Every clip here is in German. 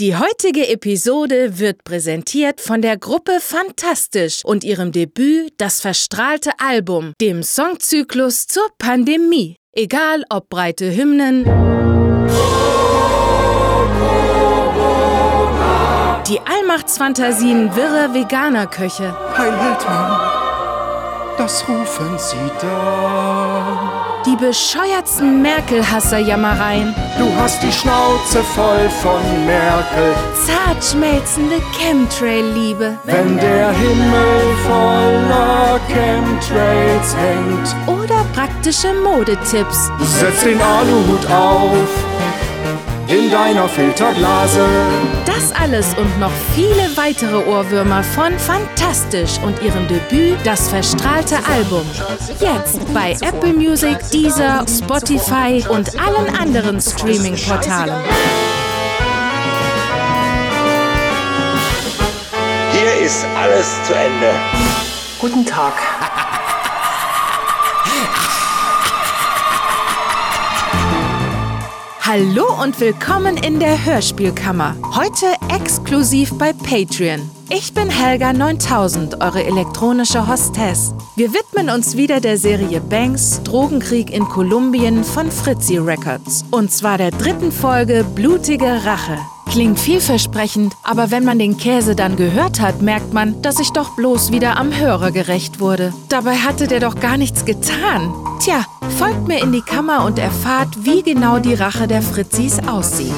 Die heutige Episode wird präsentiert von der Gruppe Fantastisch und ihrem Debüt Das verstrahlte Album, dem Songzyklus zur Pandemie. Egal ob breite Hymnen, die Allmachtsfantasien wirre Veganerköche, Heil Weltmann, das rufen sie da. Die bescheuertsten Merkel-Hasser-Jammereien, Du hast die Schnauze voll von Merkel, zart schmelzende Chemtrail-Liebe wenn der Himmel voller Chemtrails hängt. oder praktische Modetipps. Setz den Aluhut auf in deiner Filterblase. Das alles und noch viele weitere Ohrwürmer von Fantastisch und ihrem Debüt Das verstrahlte Album. Jetzt bei Apple Music, Deezer, Spotify und allen anderen Streaming-Portalen. Hier ist alles zu Ende. Guten Tag. Hallo und willkommen in der Hörspielkammer. Heute exklusiv bei Patreon. Ich bin Helga 9000, eure elektronische Hostess. Wir widmen uns wieder der Serie Banks Drogenkrieg in Kolumbien von Fritzi Records. Und zwar der dritten Folge Blutige Rache. Klingt vielversprechend, aber wenn man den Käse dann gehört hat, merkt man, dass ich doch bloß wieder am Hörer gerecht wurde. Dabei hatte der doch gar nichts getan. Tja, folgt mir in die Kammer und erfahrt, wie genau die Rache der Fritzis aussieht.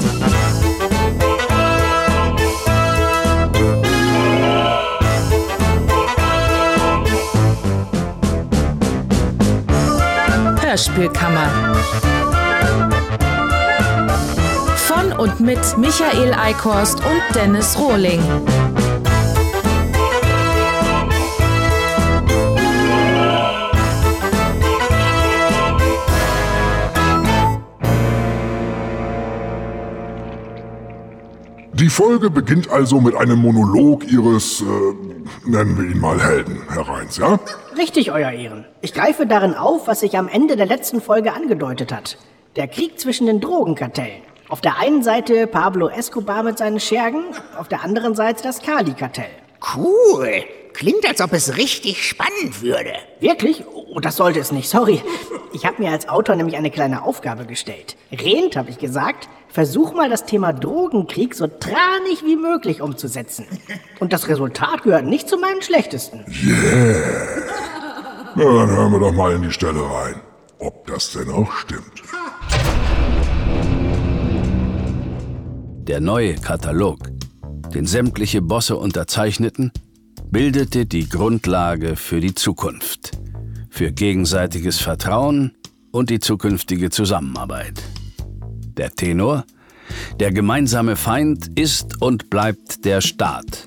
Hörspielkammer. Von und mit Michael Eickhorst und Dennis Rohling. Folge beginnt also mit einem Monolog Ihres, äh, nennen wir ihn mal Helden, Herr Reins, ja? Richtig, Euer Ehren. Ich greife darin auf, was sich am Ende der letzten Folge angedeutet hat. Der Krieg zwischen den Drogenkartellen. Auf der einen Seite Pablo Escobar mit seinen Schergen, auf der anderen Seite das Kali-Kartell. Cool. Klingt, als ob es richtig spannend würde. Wirklich? Oh, das sollte es nicht, sorry. Ich habe mir als Autor nämlich eine kleine Aufgabe gestellt. Rehend, habe ich gesagt, versuch mal das Thema Drogenkrieg so tranig wie möglich umzusetzen. Und das Resultat gehört nicht zu meinen schlechtesten. Na, dann hören wir doch mal in die Stelle rein. Ob das denn auch stimmt. Der neue Katalog, den sämtliche Bosse unterzeichneten, bildete die Grundlage für die Zukunft, für gegenseitiges Vertrauen und die zukünftige Zusammenarbeit. Der Tenor, der gemeinsame Feind ist und bleibt der Staat,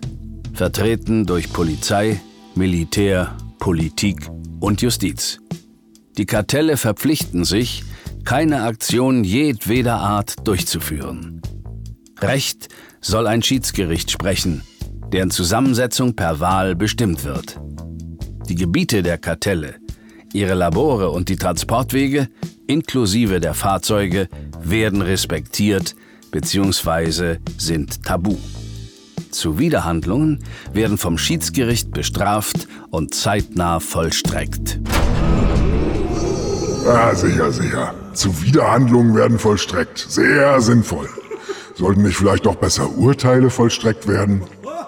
vertreten durch Polizei, Militär, Politik und Justiz. Die Kartelle verpflichten sich, keine Aktion jedweder Art durchzuführen. Recht soll ein Schiedsgericht sprechen, deren Zusammensetzung per Wahl bestimmt wird. Die Gebiete der Kartelle, ihre Labore und die Transportwege, inklusive der Fahrzeuge, werden respektiert bzw. sind tabu. Zuwiderhandlungen werden vom Schiedsgericht bestraft und zeitnah vollstreckt. Ja, sicher, sicher. Zuwiderhandlungen werden vollstreckt. Sehr sinnvoll. Sollten nicht vielleicht doch besser Urteile vollstreckt werden?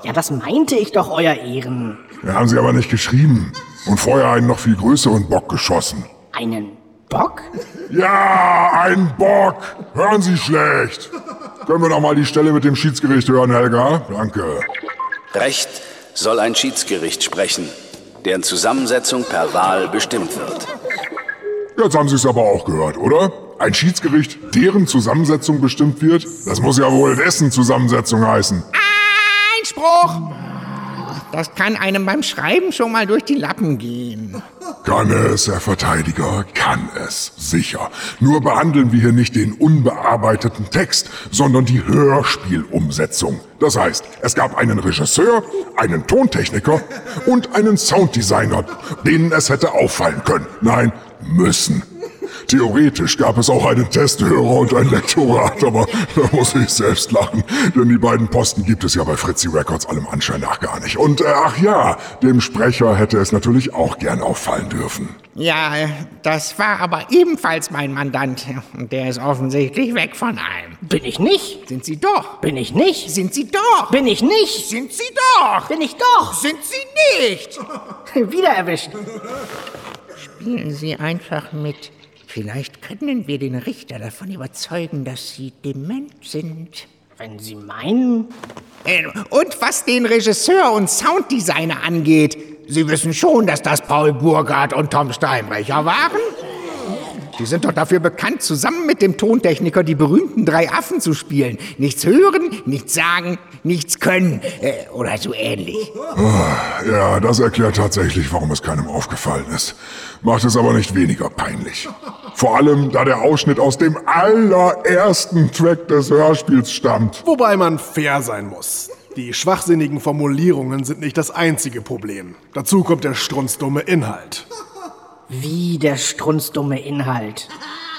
Ja, das meinte ich doch, Euer Ehren. Ja, haben Sie aber nicht geschrieben. Und vorher einen noch viel größeren Bock geschossen. Einen Bock? Ja, ein Bock! Hören Sie schlecht! Können wir noch mal die Stelle mit dem Schiedsgericht hören, Helga? Danke. Recht soll ein Schiedsgericht sprechen, deren Zusammensetzung per Wahl bestimmt wird. Jetzt haben Sie es aber auch gehört, oder? Ein Schiedsgericht, deren Zusammensetzung bestimmt wird? Das muss ja wohl dessen Zusammensetzung heißen. Einspruch! Das kann einem beim Schreiben schon mal durch die Lappen gehen. Kann es, Herr Verteidiger, kann es, sicher. Nur behandeln wir hier nicht den unbearbeiteten Text, sondern die Hörspielumsetzung. Das heißt, es gab einen Regisseur, einen Tontechniker und einen Sounddesigner, denen es hätte auffallen können. Nein, müssen. Theoretisch gab es auch einen Testhörer und ein Lektorat, aber da muss ich selbst lachen, denn die beiden Posten gibt es ja bei Fritzi Records allem Anschein nach gar nicht. Und äh, ach ja, dem Sprecher hätte es natürlich auch gern auffallen dürfen. Ja, das war aber ebenfalls mein Mandant. Und der ist offensichtlich weg von allem. Bin ich nicht? Sind Sie doch. Bin ich nicht? Sind Sie doch. Bin ich nicht? Sind Sie doch. Bin ich doch? Sind Sie nicht. Wieder erwischt. Spielen Sie einfach mit. Vielleicht können wir den Richter davon überzeugen, dass Sie dement sind. Wenn Sie meinen. Äh, Und was den Regisseur und Sounddesigner angeht, Sie wissen schon, dass das Paul Burgard und Tom Steinbrecher waren? Die sind doch dafür bekannt, zusammen mit dem Tontechniker die berühmten drei Affen zu spielen. Nichts hören, nichts sagen, nichts können. Äh, oder so ähnlich. Ja, das erklärt tatsächlich, warum es keinem aufgefallen ist. Macht es aber nicht weniger peinlich. Vor allem, da der Ausschnitt aus dem allerersten Track des Hörspiels stammt. Wobei man fair sein muss. Die schwachsinnigen Formulierungen sind nicht das einzige Problem. Dazu kommt der strunzdumme Inhalt. Wie der strunzdumme Inhalt.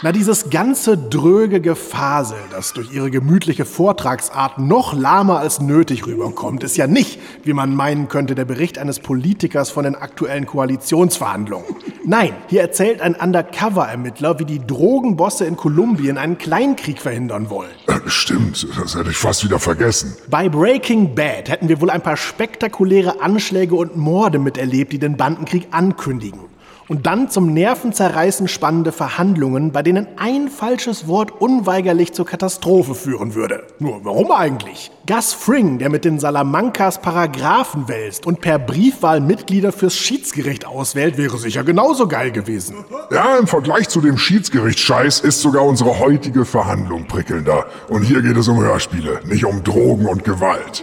Na, dieses ganze dröge Gefasel, das durch ihre gemütliche Vortragsart noch lahmer als nötig rüberkommt, ist ja nicht, wie man meinen könnte, der Bericht eines Politikers von den aktuellen Koalitionsverhandlungen. Nein, hier erzählt ein Undercover-Ermittler, wie die Drogenbosse in Kolumbien einen Kleinkrieg verhindern wollen. Äh, Stimmt, das hätte ich fast wieder vergessen. Bei Breaking Bad hätten wir wohl ein paar spektakuläre Anschläge und Morde miterlebt, die den Bandenkrieg ankündigen. Und dann zum Nervenzerreißen spannende Verhandlungen, bei denen ein falsches Wort unweigerlich zur Katastrophe führen würde. Nur warum eigentlich? Gus Fring, der mit den Salamancas Paragraphen wälzt und per Briefwahl Mitglieder fürs Schiedsgericht auswählt, wäre sicher genauso geil gewesen. Ja, im Vergleich zu dem Schiedsgerichtsscheiß ist sogar unsere heutige Verhandlung prickelnder. Und hier geht es um Hörspiele, nicht um Drogen und Gewalt.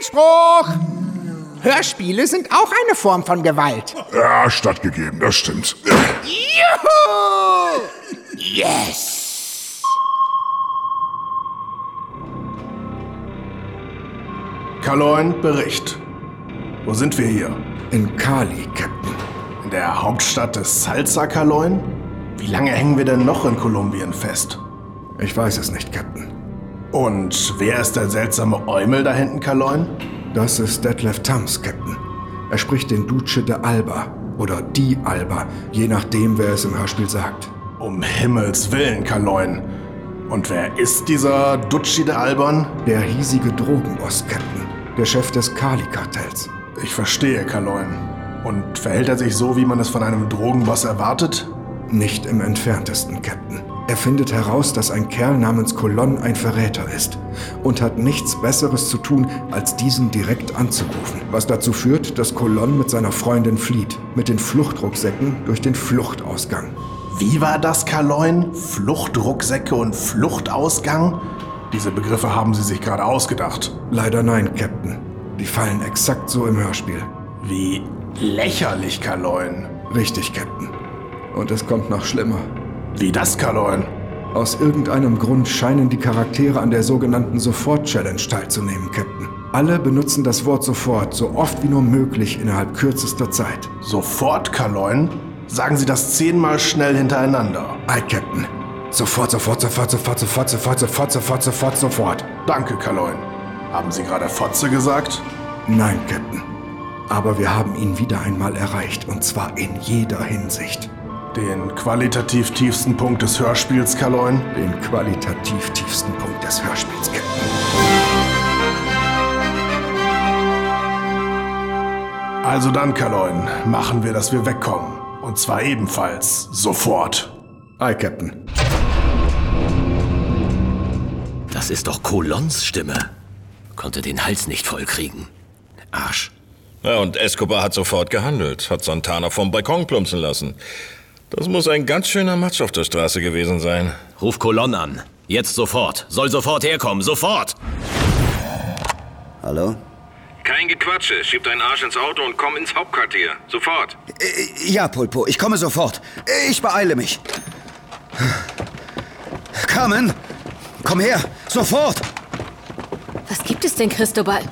Einspruch! Hörspiele sind auch eine Form von Gewalt. Ja, stattgegeben, das stimmt. Juhu! Yes! Kaloin, Bericht. Wo sind wir hier? In Kali, Captain. In der Hauptstadt des Salsa, Kaloin? Wie lange hängen wir denn noch in Kolumbien fest? Ich weiß es nicht, Captain. Und wer ist der seltsame Eumel da hinten, Kaloin? Das ist Detlef Tams, Captain. Er spricht den Duce de Alba oder die Alba, je nachdem, wer es im Hörspiel sagt. Um Himmels Willen, Kaloin. Und wer ist dieser Ducci de Alban? Der hiesige Drogenboss, Captain. Der Chef des Kali-Kartells. Ich verstehe, Kaloin. Und verhält er sich so, wie man es von einem Drogenboss erwartet? Nicht im entferntesten, Captain. Er findet heraus, dass ein Kerl namens Colon ein Verräter ist und hat nichts Besseres zu tun, als diesen direkt anzurufen. Was dazu führt, dass Colon mit seiner Freundin flieht, mit den Fluchtrucksäcken durch den Fluchtausgang. Wie war das, Kaloin? Fluchtrucksäcke und Fluchtausgang? Diese Begriffe haben Sie sich gerade ausgedacht. Leider nein, Captain. Die fallen exakt so im Hörspiel. Wie lächerlich, Kaloin. Richtig, Captain. Und es kommt noch schlimmer. Wie das, Kaloin? Aus irgendeinem Grund scheinen die Charaktere an der sogenannten Sofort-Challenge teilzunehmen, Captain. Alle benutzen das Wort sofort, so oft wie nur möglich innerhalb kürzester Zeit. Sofort, Kaloin? Sagen Sie das zehnmal schnell hintereinander. Ei, Captain. Sofort, sofort, sofort, sofort, sofort, sofort, sofort, sofort, sofort, sofort. Danke, Kaloin. Haben Sie gerade Fotze gesagt? Nein, Captain. Aber wir haben ihn wieder einmal erreicht, und zwar in jeder Hinsicht. Den qualitativ tiefsten Punkt des Hörspiels, Kaloin? Den qualitativ tiefsten Punkt des Hörspiels, Captain. Also dann, Kaloin, machen wir, dass wir wegkommen. Und zwar ebenfalls sofort. Ei, Captain. Das ist doch Colons Stimme. Konnte den Hals nicht vollkriegen. Arsch. Ja, und Escobar hat sofort gehandelt, hat Santana vom Balkon plumpsen lassen. Das muss ein ganz schöner Matsch auf der Straße gewesen sein. Ruf Colon an. Jetzt sofort. Soll sofort herkommen. Sofort. Hallo? Kein Gequatsche. Schieb deinen Arsch ins Auto und komm ins Hauptquartier. Sofort. Äh, Ja, Pulpo, ich komme sofort. Ich beeile mich. Carmen, komm her, sofort. Was gibt es denn, Christobal?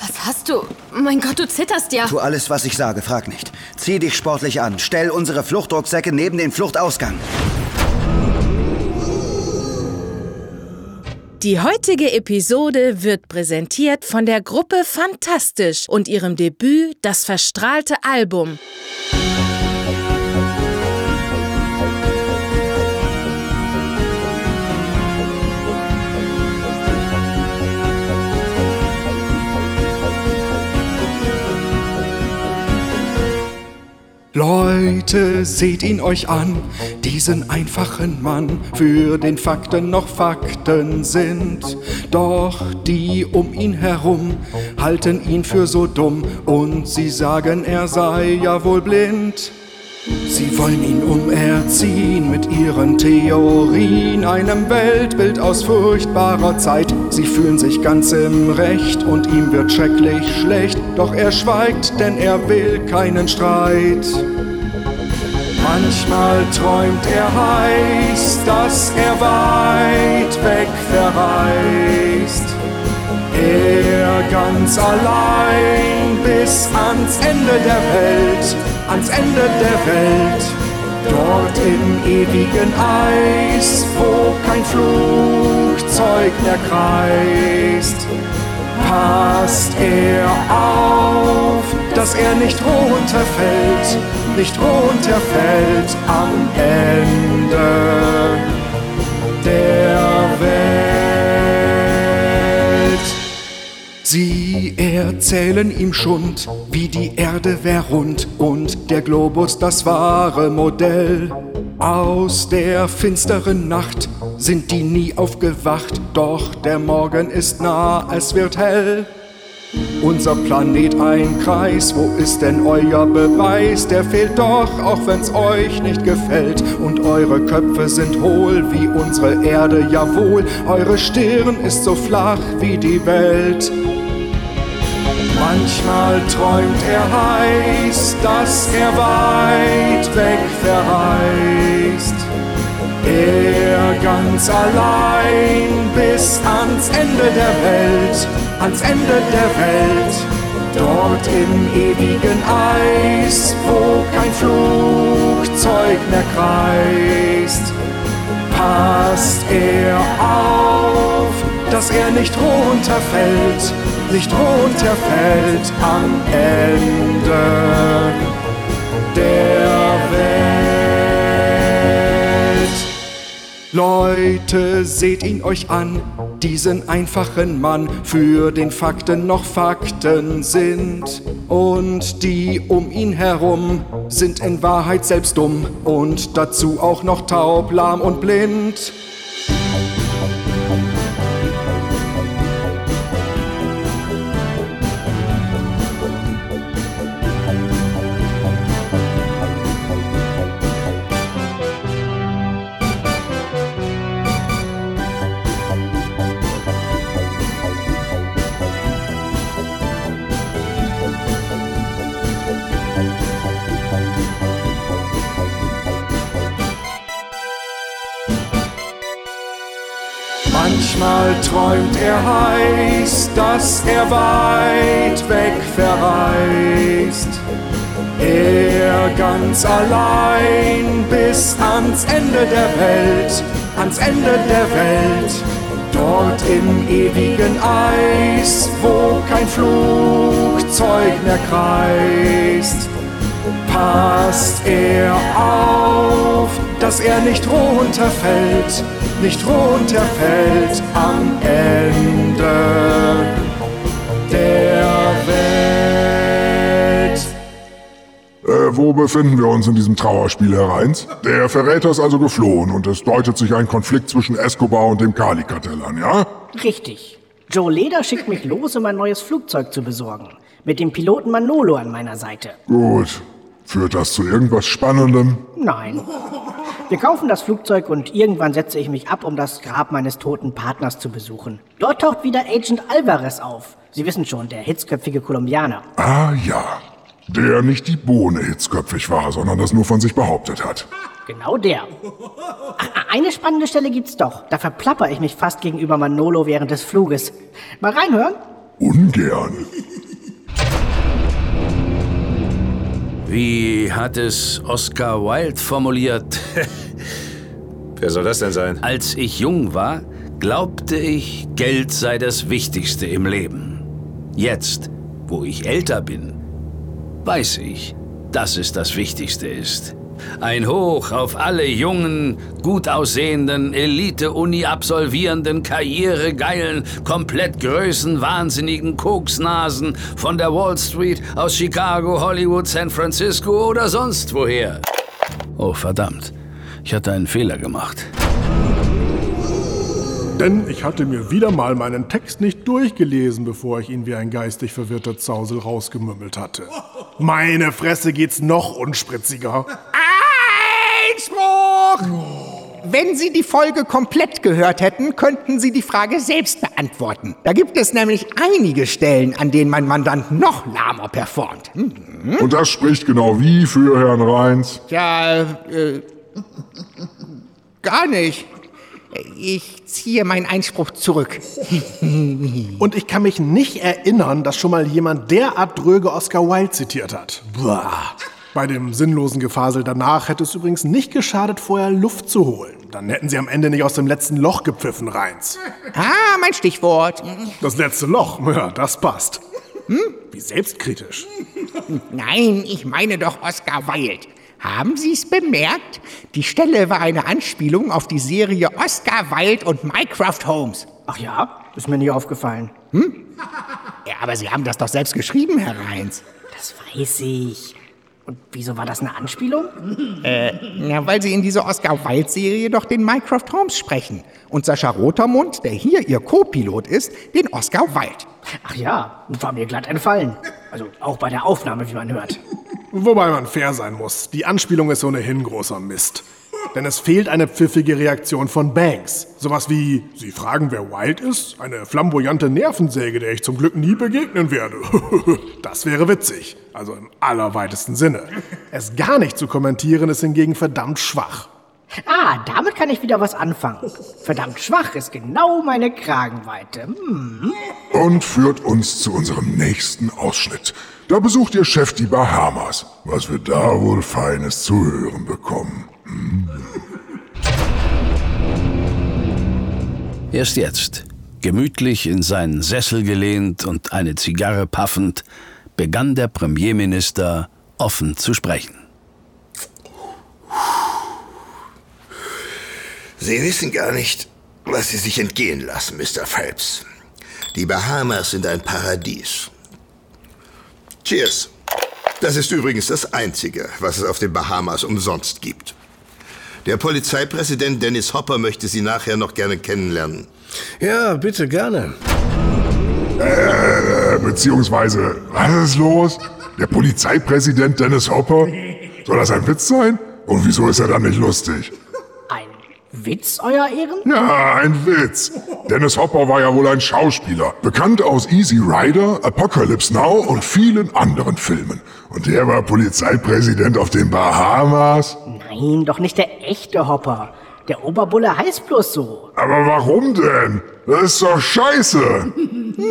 Was hast du? Mein Gott, du zitterst ja. Tu alles, was ich sage, frag nicht. Zieh dich sportlich an. Stell unsere Fluchtrucksäcke neben den Fluchtausgang. Die heutige Episode wird präsentiert von der Gruppe Fantastisch und ihrem Debüt Das verstrahlte Album. Leute, seht ihn euch an, diesen einfachen Mann, für den Fakten noch Fakten sind. Doch die um ihn herum halten ihn für so dumm und sie sagen, er sei ja wohl blind. Sie wollen ihn umerziehen mit ihren Theorien, einem Weltbild aus furchtbarer Zeit. Sie fühlen sich ganz im Recht und ihm wird schrecklich schlecht, doch er schweigt, denn er will keinen Streit. Manchmal träumt er heiß, dass er weit weg verreist. Er ganz allein bis ans Ende der Welt, ans Ende der Welt. Dort im ewigen Eis, wo kein Flugzeug mehr kreist, passt er auf, dass er nicht runterfällt, nicht runterfällt am Ende der Welt. Sie erzählen ihm Schund, wie die Erde wär rund und der Globus das wahre Modell. Aus der finsteren Nacht sind die nie aufgewacht, doch der Morgen ist nah, es wird hell. Unser Planet ein Kreis, wo ist denn euer Beweis? Der fehlt doch, auch wenn's euch nicht gefällt. Und eure Köpfe sind hohl wie unsere Erde, jawohl. Eure Stirn ist so flach wie die Welt. Manchmal träumt er heiß, dass er weit weg verreist. Er ganz allein bis ans Ende der Welt, ans Ende der Welt. Dort im ewigen Eis, wo kein Flugzeug mehr kreist, passt er auf, dass er nicht runterfällt, nicht runterfällt am Ende der Leute, seht ihn euch an, diesen einfachen Mann, für den Fakten noch Fakten sind. Und die um ihn herum sind in Wahrheit selbst dumm und dazu auch noch taub, lahm und blind. Träumt er heiß, dass er weit weg verreist. Er ganz allein bis ans Ende der Welt, ans Ende der Welt. Dort im ewigen Eis, wo kein Flugzeug mehr kreist, passt er auf, dass er nicht runterfällt, nicht runterfällt am Ende der Welt. Äh, wo befinden wir uns in diesem Trauerspiel, Herr Reins? Der Verräter ist also geflohen und es deutet sich ein Konflikt zwischen Escobar und dem Kali-Kartell an, ja? Richtig. Joe Leder schickt mich los, um ein neues Flugzeug zu besorgen. Mit dem Piloten Manolo an meiner Seite. Gut. Führt das zu irgendwas Spannendem? Nein. Wir kaufen das Flugzeug und irgendwann setze ich mich ab, um das Grab meines toten Partners zu besuchen. Dort taucht wieder Agent Alvarez auf. Sie wissen schon, der hitzköpfige Kolumbianer. Ah ja. Der nicht die Bohne hitzköpfig war, sondern das nur von sich behauptet hat. Genau der. Ach, Eine spannende Stelle gibt's doch. Da verplapper ich mich fast gegenüber Manolo während des Fluges. Mal reinhören? Ungern. Wie hat es Oscar Wilde formuliert? Wer soll das denn sein? Als ich jung war, glaubte ich, Geld sei das Wichtigste im Leben. Jetzt, wo ich älter bin, weiß ich, dass es das Wichtigste ist. Ein Hoch auf alle jungen, gut aussehenden, Elite-Uni-absolvierenden, karrieregeilen, komplett größenwahnsinnigen Koksnasen von der Wall Street, aus Chicago, Hollywood, San Francisco oder sonst woher. Oh verdammt, ich hatte einen Fehler gemacht. Denn ich hatte mir wieder mal meinen Text nicht durchgelesen, bevor ich ihn wie ein geistig verwirrter Zausel rausgemümmelt hatte. Meine Fresse geht's noch unspritziger. Einspruch! Wenn Sie die Folge komplett gehört hätten, könnten Sie die Frage selbst beantworten. Da gibt es nämlich einige Stellen, an denen mein Mandant noch lahmer performt. Hm? Und das spricht genau wie für Herrn Reins? Ja, äh, gar nicht. Ich ziehe meinen Einspruch zurück. Und ich kann mich nicht erinnern, dass schon mal jemand derart dröge Oscar Wilde zitiert hat. Blah. Bei dem sinnlosen Gefasel danach hätte es übrigens nicht geschadet, vorher Luft zu holen. Dann hätten sie am Ende nicht aus dem letzten Loch gepfiffen, Reins. Ah, mein Stichwort. Das letzte Loch, ja, das passt. Hm? Wie selbstkritisch. Nein, ich meine doch Oscar Wilde. Haben Sie es bemerkt? Die Stelle war eine Anspielung auf die Serie Oscar Wilde und Mycroft Holmes. Ach ja, ist mir nie aufgefallen. Hm? Ja, aber Sie haben das doch selbst geschrieben, Herr Reins. Das weiß ich. Und wieso war das eine Anspielung? Äh, ja, weil Sie in dieser Oscar Wilde-Serie doch den Mycroft Holmes sprechen. Und Sascha Rotermund, der hier Ihr Co-Pilot ist, den Oscar Wilde. Ach ja, war mir glatt entfallen. Also auch bei der Aufnahme, wie man hört. Wobei man fair sein muss. Die Anspielung ist ohnehin großer Mist. Denn es fehlt eine pfiffige Reaktion von Banks. Sowas wie, Sie fragen, wer Wild ist? Eine flamboyante Nervensäge, der ich zum Glück nie begegnen werde. das wäre witzig. Also im allerweitesten Sinne. Es gar nicht zu kommentieren ist hingegen verdammt schwach. Ah, damit kann ich wieder was anfangen. Verdammt schwach ist genau meine Kragenweite. Hm. Und führt uns zu unserem nächsten Ausschnitt. Da besucht Ihr Chef die Bahamas. Was wir da wohl Feines zu hören bekommen. Hm. Erst jetzt, gemütlich in seinen Sessel gelehnt und eine Zigarre paffend, begann der Premierminister offen zu sprechen. Sie wissen gar nicht, was Sie sich entgehen lassen, Mr. Phelps. Die Bahamas sind ein Paradies. Cheers. Das ist übrigens das Einzige, was es auf den Bahamas umsonst gibt. Der Polizeipräsident Dennis Hopper möchte Sie nachher noch gerne kennenlernen. Ja, bitte gerne. Äh, beziehungsweise, was ist los? Der Polizeipräsident Dennis Hopper? Soll das ein Witz sein? Und wieso ist er dann nicht lustig? Ein Witz, Euer Ehren? Ja, ein Witz. Dennis Hopper war ja wohl ein Schauspieler. Bekannt aus Easy Rider, Apocalypse Now und vielen anderen Filmen. Und der war Polizeipräsident auf den Bahamas. Nein, doch nicht der echte Hopper. Der Oberbulle heißt bloß so. Aber warum denn? Das ist doch scheiße.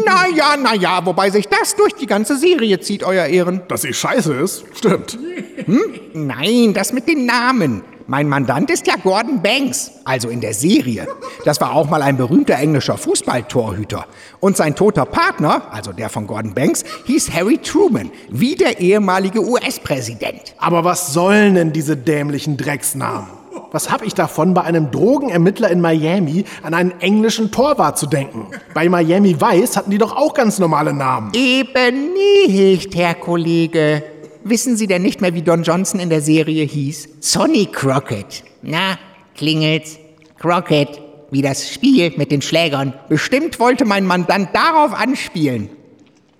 Naja, naja, wobei sich das durch die ganze Serie zieht, Euer Ehren. Dass sie scheiße ist? Stimmt. Hm? Nein, das mit den Namen. Mein Mandant ist ja Gordon Banks, also in der Serie. Das war auch mal ein berühmter englischer Fußballtorhüter. Und sein toter Partner, also der von Gordon Banks, hieß Harry Truman, wie der ehemalige US-Präsident. Aber was sollen denn diese dämlichen Drecksnamen? Was hab ich davon, bei einem Drogenermittler in Miami an einen englischen Torwart zu denken? Bei Miami Vice hatten die doch auch ganz normale Namen. Eben nicht, Herr Kollege. Wissen Sie denn nicht mehr, wie Don Johnson in der Serie hieß? Sonny Crockett. Na, klingelt's. Crockett, wie das Spiel mit den Schlägern. Bestimmt wollte mein Mandant darauf anspielen.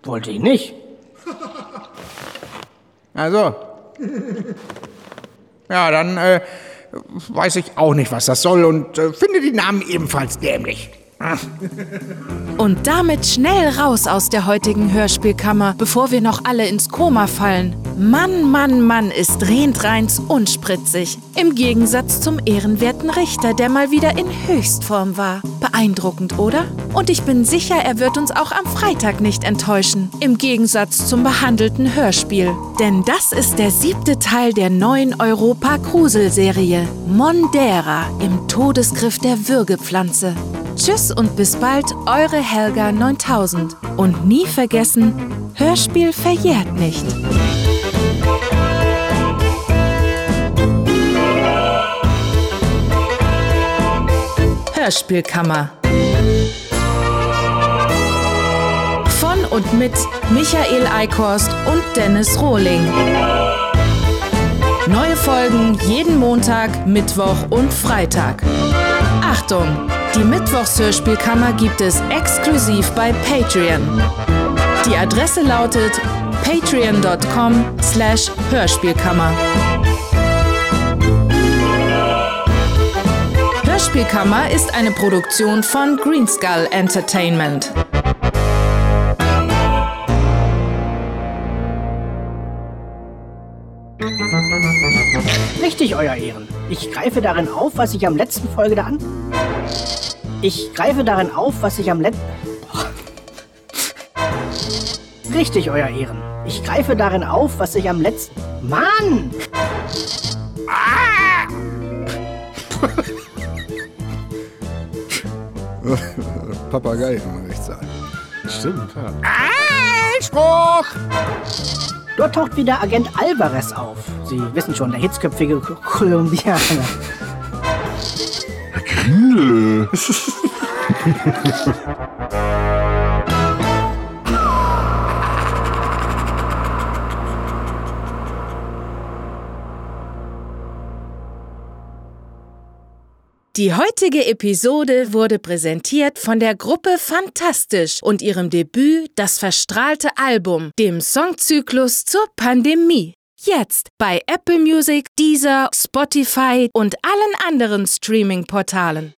Wollte ich nicht. Also. Ja, dann äh, weiß ich auch nicht, was das soll und äh, finde die Namen ebenfalls dämlich. Und damit schnell raus aus der heutigen Hörspielkammer, bevor wir noch alle ins Koma fallen. Mann, Mann, Mann ist Rentreins unspritzig. Im Gegensatz zum ehrenwerten Richter, der mal wieder in Höchstform war. Beeindruckend, oder? Und ich bin sicher, er wird uns auch am Freitag nicht enttäuschen. Im Gegensatz zum behandelten Hörspiel. Denn das ist der siebte Teil der neuen Europa-Grusel-Serie. Mondera im Todesgriff der Würgepflanze. Tschüss und bis bald, eure Helga 9000. Und nie vergessen, Hörspiel verjährt nicht. Hörspielkammer. Von und mit Michael Eickhorst und Dennis Rohling. Neue Folgen jeden Montag, Mittwoch und Freitag. Achtung! Die Mittwochshörspielkammer gibt es exklusiv bei Patreon. Die Adresse lautet patreon.com slash Hörspielkammer. Hörspielkammer ist eine Produktion von Greenskull Entertainment. Richtig, Euer Ehren. Ich greife darin auf, was ich am letzten Folge da an. Ich greife darin auf, was ich am letzten. Richtig, Euer Ehren. Ich greife darin auf, was ich am letzten. Mann! Ah! Papagei im Gerichtssaal. Stimmt, ja. Einspruch! Dort taucht wieder Agent Alvarez auf. Sie wissen schon, der hitzköpfige Kolumbianer. Grindel. Die heutige Episode wurde präsentiert von der Gruppe Fantastisch und ihrem Debüt Das verstrahlte Album, dem Songzyklus zur Pandemie. Jetzt bei Apple Music, Deezer, Spotify und allen anderen Streaming-Portalen.